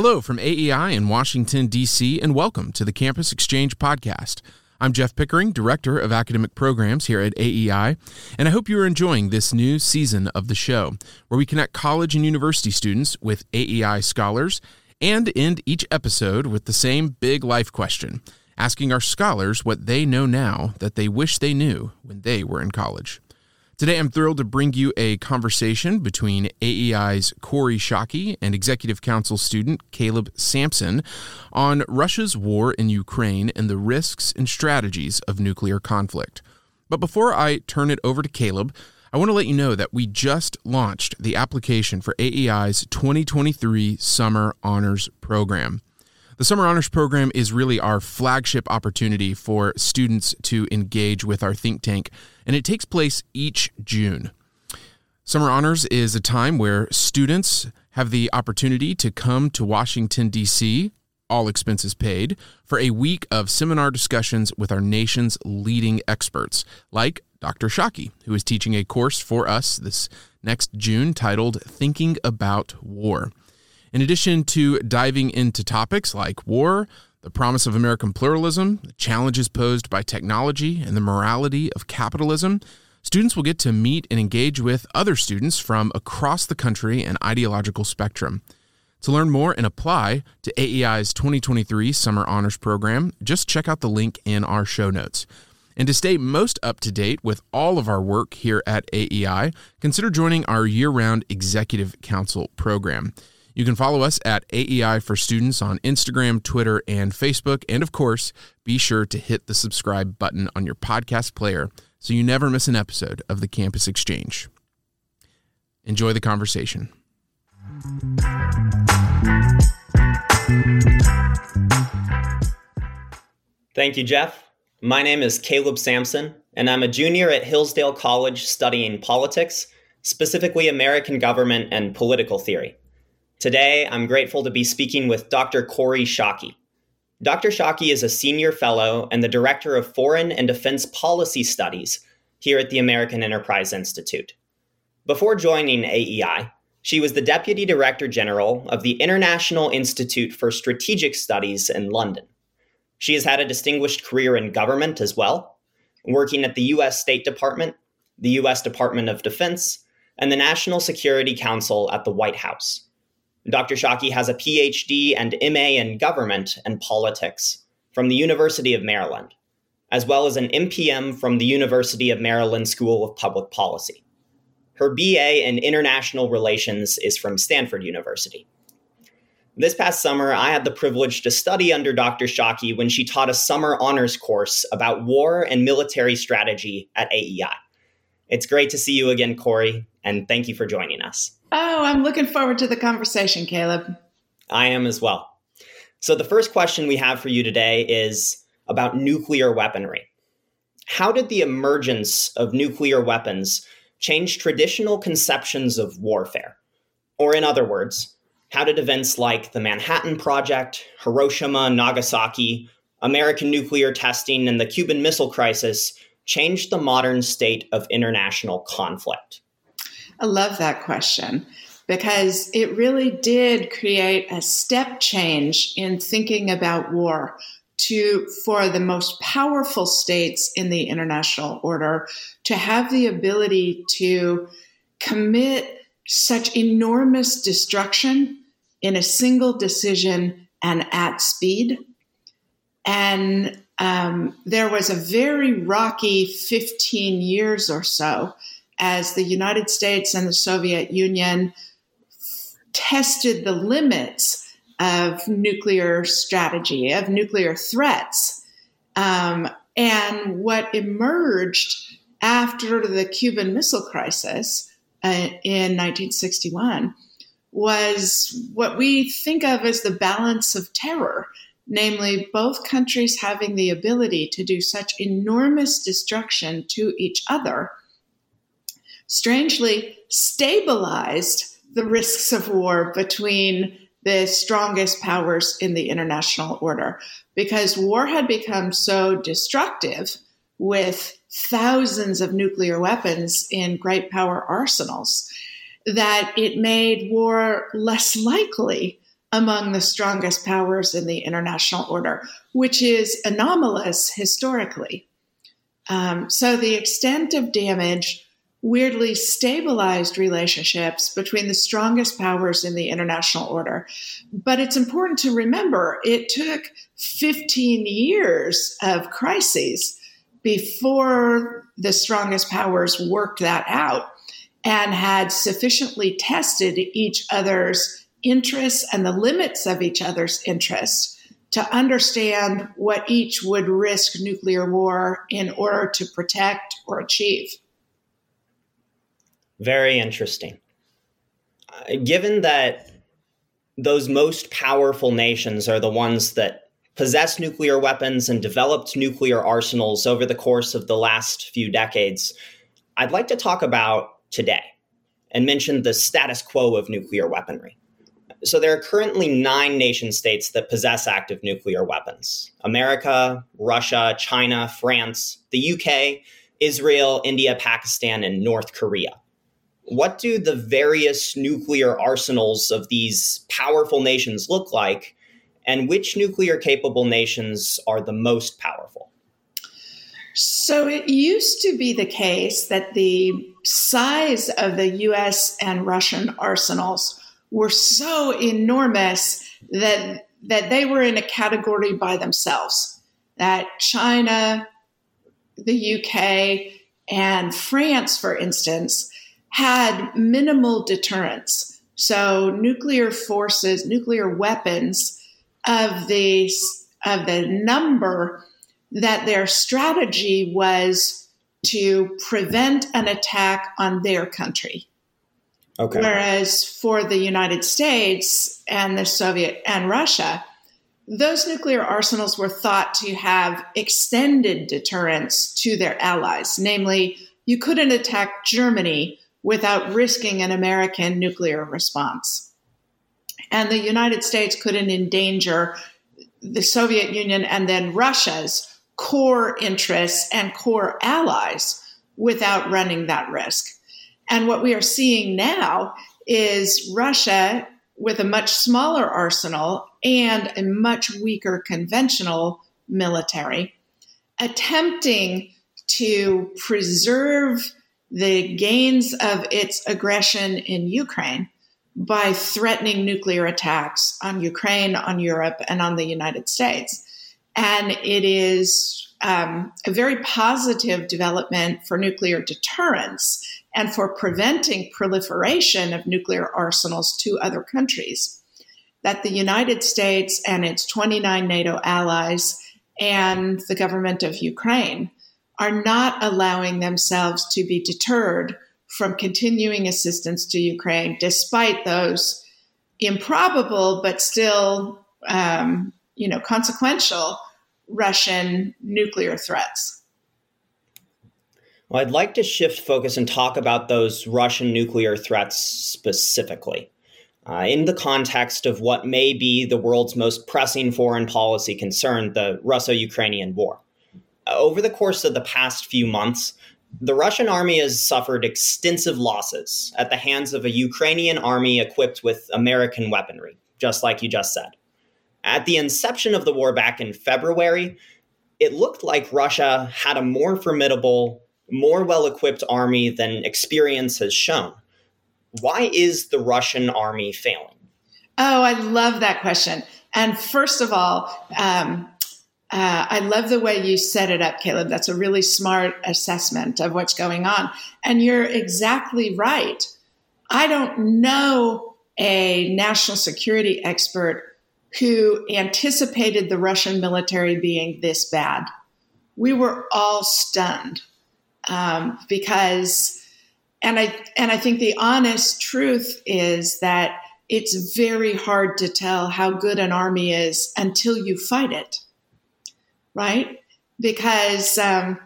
Hello from AEI in Washington, D.C., and welcome to the Campus Exchange Podcast. I'm Jeff Pickering, Director of Academic Programs here at AEI, and I hope you are enjoying this new season of the show, where we connect college and university students with AEI scholars and end each episode with the same big life question, asking our scholars what they know now that they wish they knew when they were in college. Today, I'm thrilled to bring you a conversation between AEI's Kori Schake and Executive Council student Caleb Sampson on Russia's war in Ukraine and the risks and strategies of nuclear conflict. But before I turn it over to Caleb, I want to let you know that we just launched the application for AEI's 2023 Summer Honors Program. The Summer Honors Program is really our flagship opportunity for students to engage with our think tank, and it takes place each June. Summer Honors is a time where students have the opportunity to come to Washington, D.C., all expenses paid, for a week of seminar discussions with our nation's leading experts, like Dr. Schake, who is teaching a course for us this next June titled Thinking About War. In addition to diving into topics like war, the promise of American pluralism, the challenges posed by technology, and the morality of capitalism, students will get to meet and engage with other students from across the country and ideological spectrum. To learn more and apply to AEI's 2023 Summer Honors Program, just check out the link in our show notes. And to stay most up to date with all of our work here at AEI, consider joining our year round Executive Council program. You can follow us at AEI for Students on Instagram, Twitter, and Facebook. And of course, be sure to hit the subscribe button on your podcast player so you never miss an episode of the Campus Exchange. Enjoy the conversation. Thank you, Jeff. My name is Caleb Sampson, and I'm a junior at Hillsdale College studying politics, specifically American government and political theory. Today, I'm grateful to be speaking with Dr. Kori Schake. Dr. Schake is a senior fellow and the director of foreign and defense policy studies here at the American Enterprise Institute. Before joining AEI, she was the deputy director general of the International Institute for Strategic Studies in London. She has had a distinguished career in government as well, working at the U.S. State Department, the U.S. Department of Defense, and the National Security Council at the White House. Dr. Schake has a PhD and MA in government and politics from the University of Maryland, as well as an MPM from the University of Maryland School of Public Policy. Her BA in international relations is from Stanford University. This past summer, I had the privilege to study under Dr. Schake when she taught a summer honors course about war and military strategy at AEI. It's great to see you again, Kori, and thank you for joining us. Oh, I'm looking forward to the conversation, Caleb. I am as well. So, the first question we have for you today is about nuclear weaponry. How did the emergence of nuclear weapons change traditional conceptions of warfare? Or, in other words, how did events like the Manhattan Project, Hiroshima, Nagasaki, American nuclear testing, and the Cuban Missile Crisis change the modern state of international conflict? I love that question because it really did create a step change in thinking about war to for the most powerful states in the international order to have the ability to commit such enormous destruction in a single decision and at speed. And um, there was a very rocky 15 years or so as the United States and the Soviet Union tested the limits of nuclear strategy, of nuclear threats. Um, and what emerged after the Cuban Missile Crisis uh, in 1961 was what we think of as the balance of terror, namely, both countries having the ability to do such enormous destruction to each other strangely stabilized the risks of war between the strongest powers in the international order because war had become so destructive with thousands of nuclear weapons in great power arsenals that it made war less likely among the strongest powers in the international order, which is anomalous historically. Um, so the extent of damage weirdly stabilized relationships between the strongest powers in the international order. But it's important to remember it took 15 years of crises before the strongest powers worked that out and had sufficiently tested each other's interests and the limits of each other's interests to understand what each would risk nuclear war in order to protect or achieve. Very interesting. Uh, given that those most powerful nations are the ones that possess nuclear weapons and developed nuclear arsenals over the course of the last few decades, I'd like to talk about today and mention the status quo of nuclear weaponry. So, there are currently nine nation states that possess active nuclear weapons America, Russia, China, France, the UK, Israel, India, Pakistan, and North Korea what do the various nuclear arsenals of these powerful nations look like? And which nuclear capable nations are the most powerful? So it used to be the case that the size of the US and Russian arsenals were so enormous that that they were in a category by themselves. That China, the UK, and France, for instance, had minimal deterrence. So nuclear forces, nuclear weapons of the of the number that their strategy was to prevent an attack on their country. Okay. Whereas for the United States and the Soviet and Russia, those nuclear arsenals were thought to have extended deterrence to their allies. Namely, you couldn't attack Germany without risking an American nuclear response. And the United States couldn't endanger the Soviet Union and then Russia's core interests and core allies without running that risk. And what we are seeing now is Russia with a much smaller arsenal and a much weaker conventional military attempting to preserve the gains of its aggression in Ukraine by threatening nuclear attacks on Ukraine, on Europe, and on the United States. And it is um, a very positive development for nuclear deterrence and for preventing proliferation of nuclear arsenals to other countries. That the United States and its 29 NATO allies and the government of Ukraine are not allowing themselves to be deterred from continuing assistance to Ukraine, despite those improbable but still, um, you know, consequential Russian nuclear threats. Well, I'd like to shift focus and talk about those Russian nuclear threats specifically. Uh, in the context of what may be the world's most pressing foreign policy concern, the Russo Ukrainian war over the course of the past few months, the Russian army has suffered extensive losses at the hands of a Ukrainian army equipped with American weaponry, just like you just said. At the inception of the war back in February, it looked like Russia had a more formidable, more well equipped army than experience has shown. Why is the Russian army failing? Oh, I love that question. And first of all, um, uh, I love the way you set it up, Caleb. That's a really smart assessment of what's going on. And you're exactly right. I don't know a national security expert who anticipated the Russian military being this bad. We were all stunned um, because, and I and I think the honest truth is that it's very hard to tell how good an army is until you fight it right? Because um,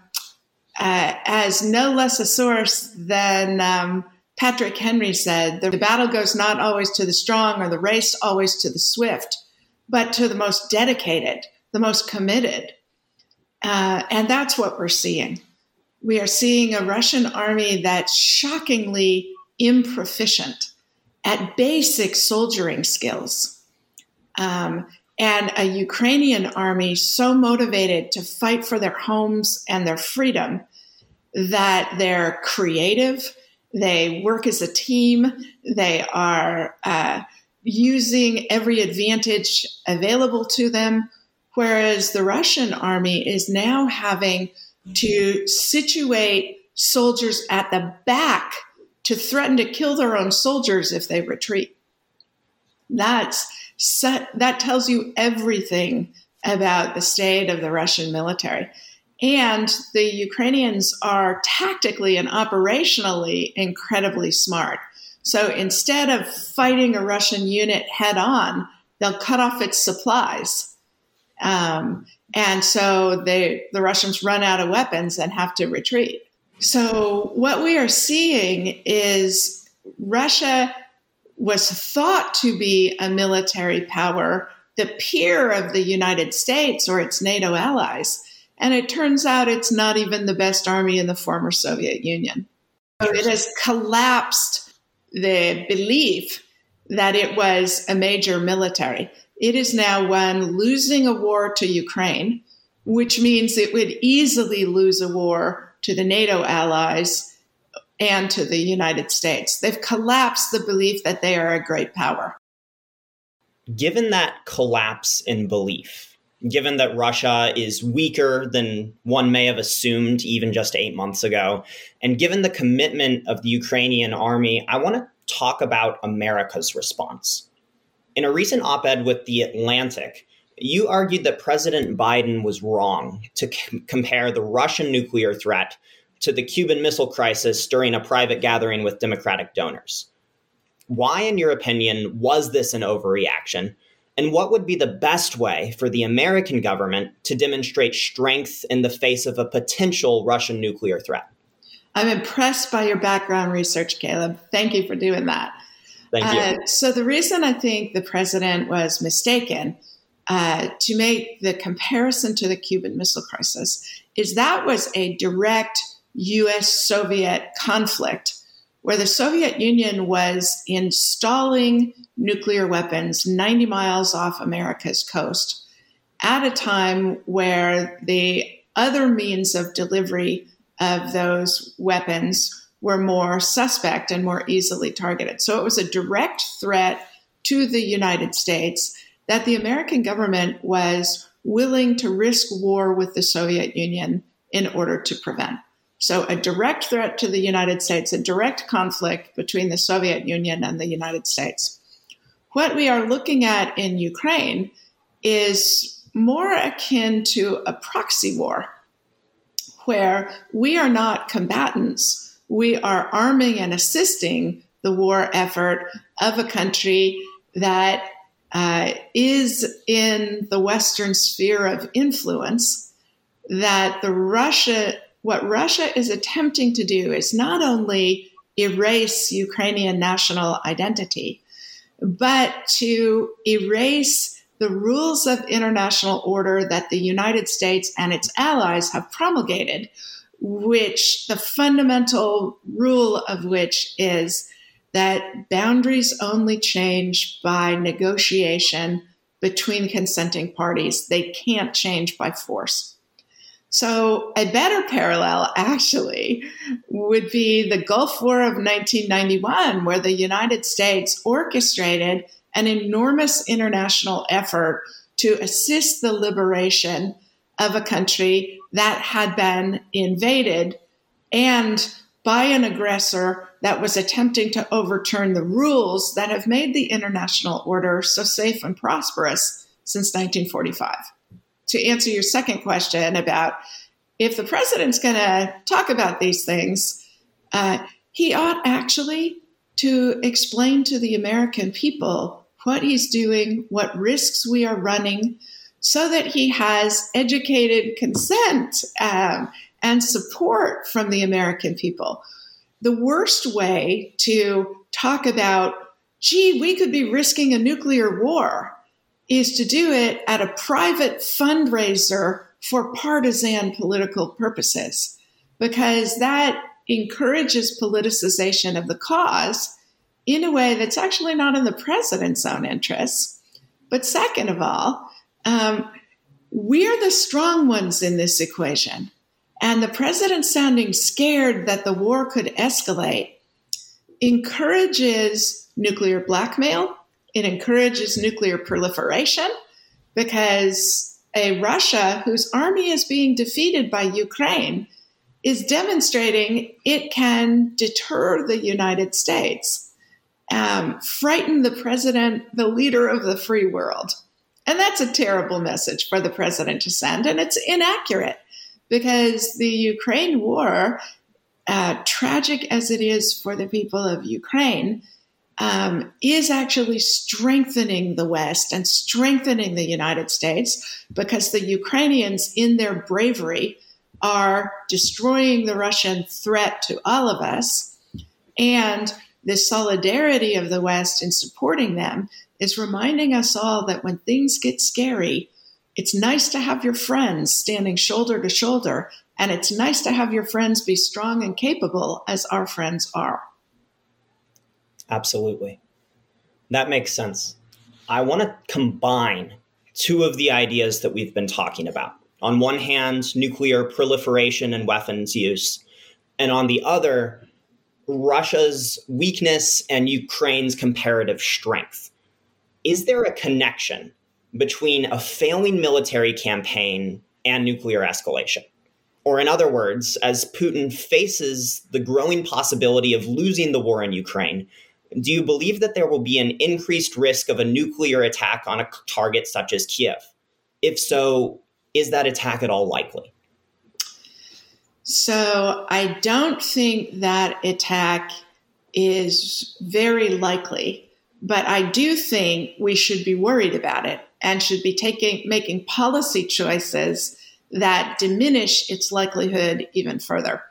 uh, as no less a source than um, Patrick Henry said, the battle goes not always to the strong or the race always to the swift, but to the most dedicated, the most committed. Uh, and that's what we're seeing. We are seeing a Russian army that's shockingly improficient at basic soldiering skills. um, and a Ukrainian army so motivated to fight for their homes and their freedom that they're creative, they work as a team, they are uh, using every advantage available to them. Whereas the Russian army is now having to situate soldiers at the back to threaten to kill their own soldiers if they retreat. That's that tells you everything about the state of the Russian military. And the Ukrainians are tactically and operationally incredibly smart. So instead of fighting a Russian unit head on, they'll cut off its supplies. Um, and so they, the Russians run out of weapons and have to retreat. So what we are seeing is Russia was thought to be a military power, the peer of the United States or its NATO allies. And it turns out it's not even the best army in the former Soviet Union. It has collapsed the belief that it was a major military. It is now one losing a war to Ukraine, which means it would easily lose a war to the NATO allies and to the United States. They've collapsed the belief that they are a great power. Given that collapse in belief, given that Russia is weaker than one may have assumed even just eight months ago, and given the commitment of the Ukrainian army, I want to talk about America's response. In a recent op ed with The Atlantic, you argued that President Biden was wrong to c- compare the Russian nuclear threat to the Cuban Missile Crisis during a private gathering with Democratic donors. Why, in your opinion, was this an overreaction? And what would be the best way for the American government to demonstrate strength in the face of a potential Russian nuclear threat? I'm impressed by your background research, Caleb. Thank you for doing that. Thank you. Uh, so, the reason I think the president was mistaken uh, to make the comparison to the Cuban Missile Crisis is that was a direct US Soviet conflict where the Soviet Union was installing nuclear weapons 90 miles off America's coast at a time where the other means of delivery of those weapons were more suspect and more easily targeted. So it was a direct threat to the United States that the American government was willing to risk war with the Soviet Union in order to prevent. So, a direct threat to the United States, a direct conflict between the Soviet Union and the United States. What we are looking at in Ukraine is more akin to a proxy war, where we are not combatants. We are arming and assisting the war effort of a country that uh, is in the Western sphere of influence, that the Russia what Russia is attempting to do is not only erase Ukrainian national identity, but to erase the rules of international order that the United States and its allies have promulgated, which the fundamental rule of which is that boundaries only change by negotiation between consenting parties. They can't change by force. So, a better parallel actually would be the Gulf War of 1991, where the United States orchestrated an enormous international effort to assist the liberation of a country that had been invaded and by an aggressor that was attempting to overturn the rules that have made the international order so safe and prosperous since 1945 to answer your second question about if the president's going to talk about these things, uh, he ought actually to explain to the American people what he's doing, what risks we are running, so that he has educated consent um, and support from the American people. The worst way to talk about, gee, we could be risking a nuclear war is to do it at a private fundraiser for partisan political purposes, because that encourages politicization of the cause in a way that's actually not in the president's own interests, But second of all, um, we're the strong ones in this equation. And the president sounding scared that the war could escalate encourages nuclear blackmail, it encourages nuclear proliferation because a Russia whose army is being defeated by Ukraine is demonstrating it can deter the United States, um, frighten the president, the leader of the free world. And that's a terrible message for the president to send, and it's inaccurate because the Ukraine war, uh, tragic as it is for the people of Ukraine, um, is actually strengthening the West and strengthening the United States because the Ukrainians, in their bravery, are destroying the Russian threat to all of us. And the solidarity of the West in supporting them is reminding us all that when things get scary, it's nice to have your friends standing shoulder to shoulder, and it's nice to have your friends be strong and capable as our friends are. Absolutely. That makes sense. I want to combine two of the ideas that we've been talking about. On one hand, nuclear proliferation and weapons use, and on the other, Russia's weakness and Ukraine's comparative strength. Is there a connection between a failing military campaign and nuclear escalation? Or, in other words, as Putin faces the growing possibility of losing the war in Ukraine, do you believe that there will be an increased risk of a nuclear attack on a target such as Kiev? If so, is that attack at all likely? So I don't think that attack is very likely, but I do think we should be worried about it and should be taking making policy choices that diminish its likelihood even further.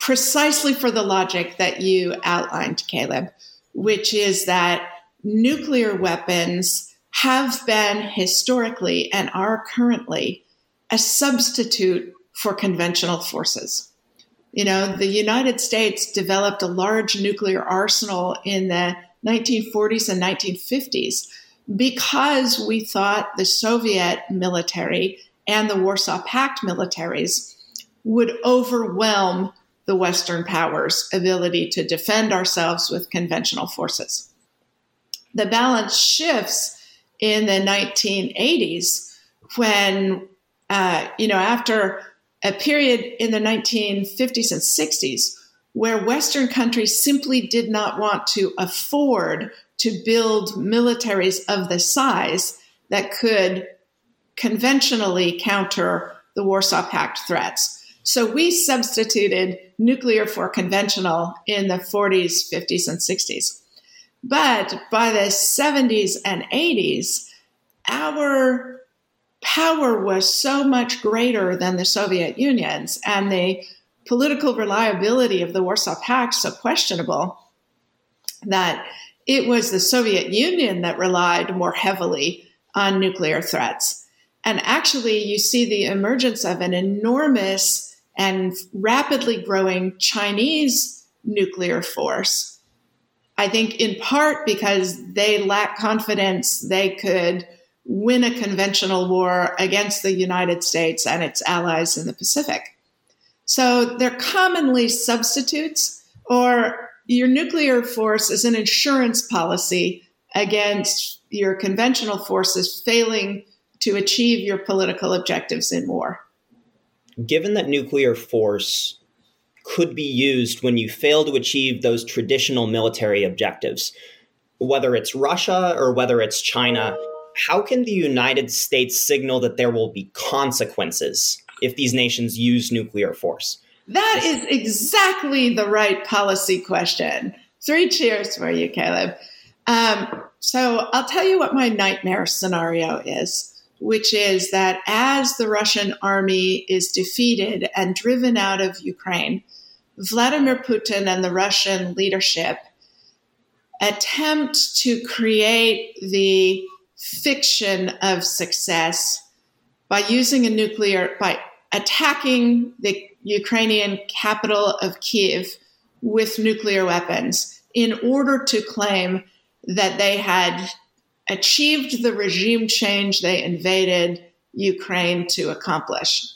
Precisely for the logic that you outlined, Caleb, which is that nuclear weapons have been historically and are currently a substitute for conventional forces. You know, the United States developed a large nuclear arsenal in the 1940s and 1950s because we thought the Soviet military and the Warsaw Pact militaries would overwhelm the Western powers' ability to defend ourselves with conventional forces. The balance shifts in the 1980s when, uh, you know, after a period in the 1950s and 60s where Western countries simply did not want to afford to build militaries of the size that could conventionally counter the Warsaw Pact threats. So we substituted nuclear for conventional in the 40s, 50s, and 60s. But by the 70s and 80s, our power was so much greater than the Soviet Union's, and the political reliability of the Warsaw Pact so questionable that it was the Soviet Union that relied more heavily on nuclear threats. And actually, you see the emergence of an enormous and rapidly growing Chinese nuclear force. I think in part because they lack confidence they could win a conventional war against the United States and its allies in the Pacific. So they're commonly substitutes, or your nuclear force is an insurance policy against your conventional forces failing to achieve your political objectives in war. Given that nuclear force could be used when you fail to achieve those traditional military objectives, whether it's Russia or whether it's China, how can the United States signal that there will be consequences if these nations use nuclear force? That is exactly the right policy question. Three cheers for you, Caleb. Um, so I'll tell you what my nightmare scenario is, which is that as the Russian army is defeated and driven out of Ukraine, Vladimir Putin and the Russian leadership attempt to create the fiction of success by using a nuclear, by attacking the Ukrainian capital of Kiev with nuclear weapons in order to claim that they had achieved the regime change they invaded Ukraine to accomplish.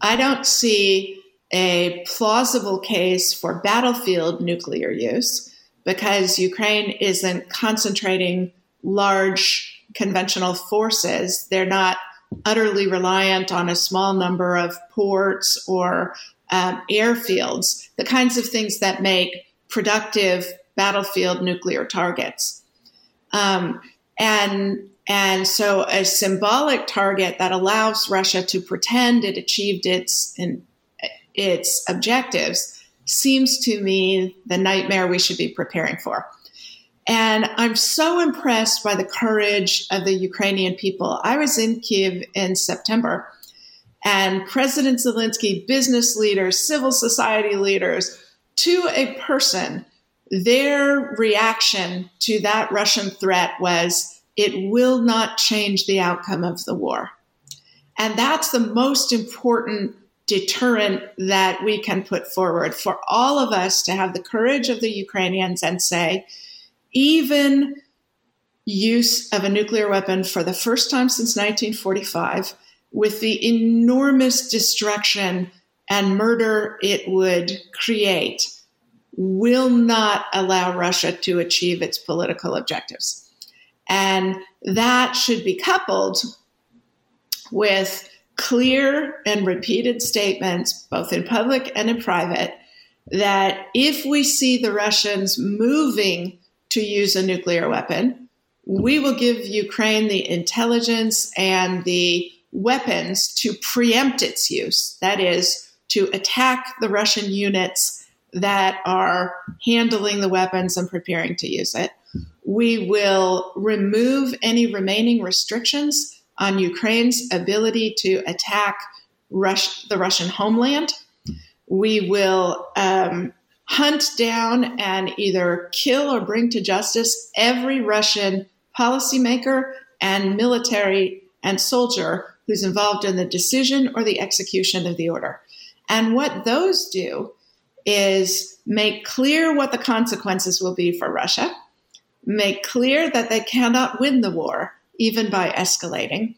I don't see a plausible case for battlefield nuclear use because Ukraine isn't concentrating large conventional forces. They're not utterly reliant on a small number of ports or um, airfields, the kinds of things that make productive battlefield nuclear targets. Um, and and so a symbolic target that allows Russia to pretend it achieved its in, its objectives seems to me the nightmare we should be preparing for. And I'm so impressed by the courage of the Ukrainian people. I was in Kiev in September, and President Zelensky, business leaders, civil society leaders, to a person, their reaction to that Russian threat was it will not change the outcome of the war. And that's the most important deterrent that we can put forward for all of us to have the courage of the Ukrainians and say, even use of a nuclear weapon for the first time since 1945, with the enormous destruction and murder it would create, will not allow Russia to achieve its political objectives. And that should be coupled with clear and repeated statements, both in public and in private, that if we see the Russians moving to use a nuclear weapon. We will give Ukraine the intelligence and the weapons to preempt its use. That is, to attack the Russian units that are handling the weapons and preparing to use it. We will remove any remaining restrictions on Ukraine's ability to attack Rus- the Russian homeland. We will um, hunt down and either kill or bring to justice every Russian policymaker and military and soldier who's involved in the decision or the execution of the order. And what those do is make clear what the consequences will be for Russia, make clear that they cannot win the war, even by escalating,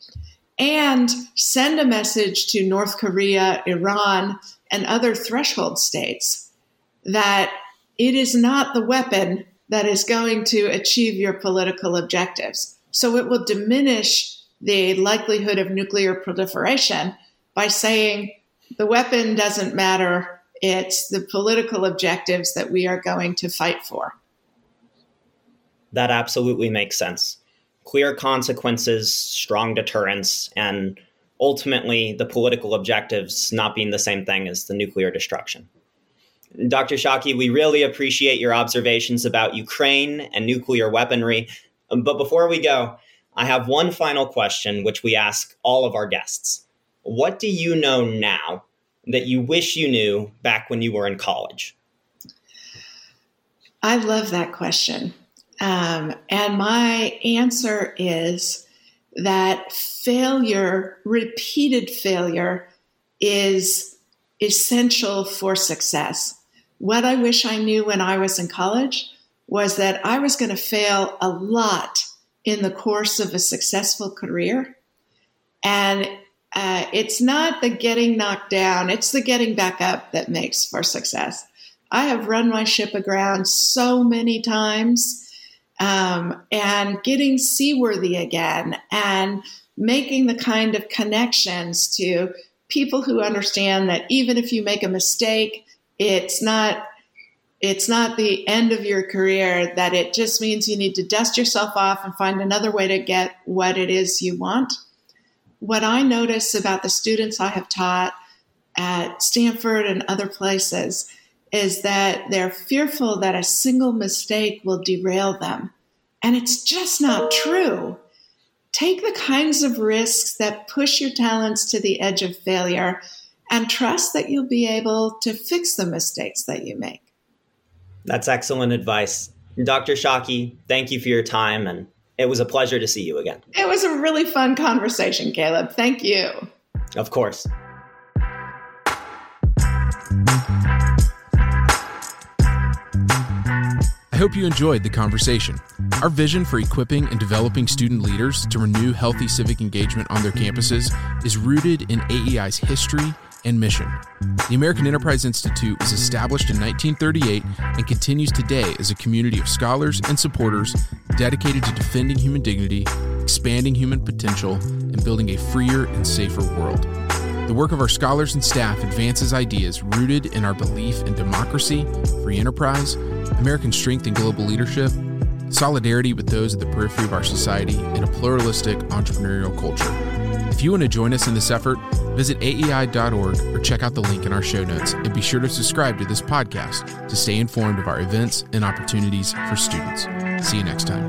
and send a message to North Korea, Iran, and other threshold states that it is not the weapon that is going to achieve your political objectives. So it will diminish the likelihood of nuclear proliferation by saying the weapon doesn't matter, it's the political objectives that we are going to fight for. That absolutely makes sense. Clear consequences, strong deterrence, and ultimately the political objectives not being the same thing as the nuclear destruction. Dr. Schake, we really appreciate your observations about Ukraine and nuclear weaponry. Um, but before we go, I have one final question, which we ask all of our guests. What do you know now that you wish you knew back when you were in college? I love that question. Um, and my answer is that failure, repeated failure, is essential for success. What I wish I knew when I was in college was that I was going to fail a lot in the course of a successful career. And uh, it's not the getting knocked down, it's the getting back up that makes for success. I have run my ship aground so many times um, and getting seaworthy again and making the kind of connections to people who understand that even if you make a mistake, it's not it's not the end of your career that it just means you need to dust yourself off and find another way to get what it is you want what i notice about the students i have taught at stanford and other places is that they're fearful that a single mistake will derail them and it's just not true take the kinds of risks that push your talents to the edge of failure and trust that you'll be able to fix the mistakes that you make. That's excellent advice. Dr. Schake, thank you for your time, and it was a pleasure to see you again. It was a really fun conversation, Caleb. Thank you. Of course. I hope you enjoyed the conversation. Our vision for equipping and developing student leaders to renew healthy civic engagement on their campuses is rooted in AEI's history and mission. The American Enterprise Institute was established in 1938 and continues today as a community of scholars and supporters dedicated to defending human dignity, expanding human potential, and building a freer and safer world. The work of our scholars and staff advances ideas rooted in our belief in democracy, free enterprise, American strength and global leadership, solidarity with those at the periphery of our society, and a pluralistic entrepreneurial culture. If you want to join us in this effort, visit aei.org or check out the link in our show notes and be sure to subscribe to this podcast to stay informed of our events and opportunities for students. See you next time.